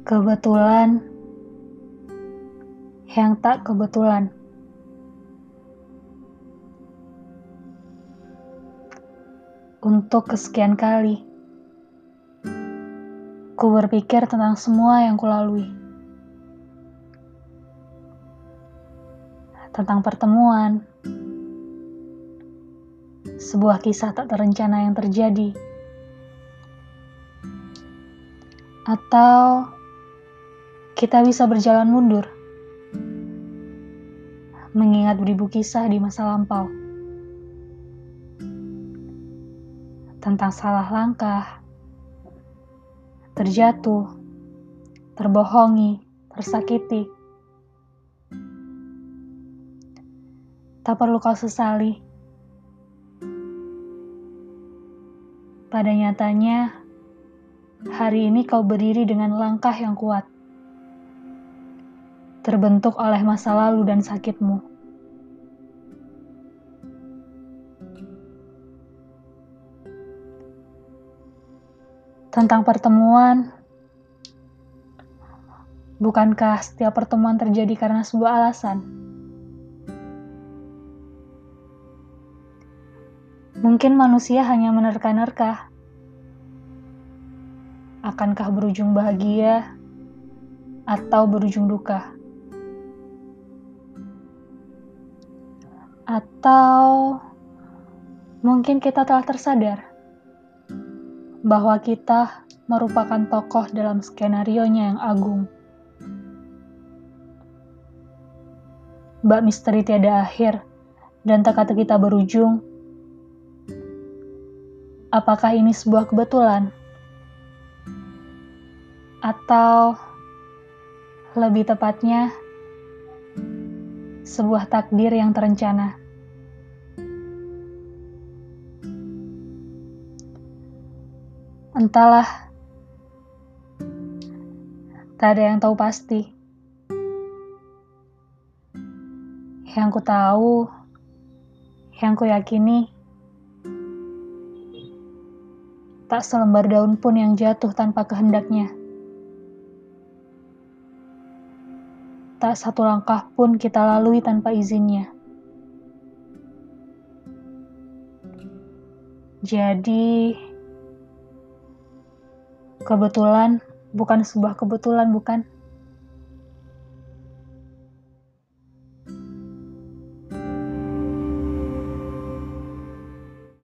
Kebetulan yang tak kebetulan. Untuk kesekian kali, ku berpikir tentang semua yang kulalui. Tentang pertemuan, sebuah kisah tak terencana yang terjadi, atau kita bisa berjalan mundur, mengingat beribu kisah di masa lampau. Tentang salah langkah, terjatuh, terbohongi, tersakiti. Tak perlu kau sesali. Pada nyatanya, hari ini kau berdiri dengan langkah yang kuat terbentuk oleh masa lalu dan sakitmu. Tentang pertemuan, bukankah setiap pertemuan terjadi karena sebuah alasan? Mungkin manusia hanya menerka-nerka. Akankah berujung bahagia atau berujung duka? Atau mungkin kita telah tersadar bahwa kita merupakan tokoh dalam skenario-nya yang agung. Bak misteri tiada akhir dan teka-teki kita berujung. Apakah ini sebuah kebetulan? Atau lebih tepatnya sebuah takdir yang terencana. Entahlah, tak ada yang tahu pasti. Yang ku tahu, yang ku yakini, tak selembar daun pun yang jatuh tanpa kehendaknya. Tak satu langkah pun kita lalui tanpa izinnya. Jadi, Kebetulan bukan sebuah kebetulan, bukan?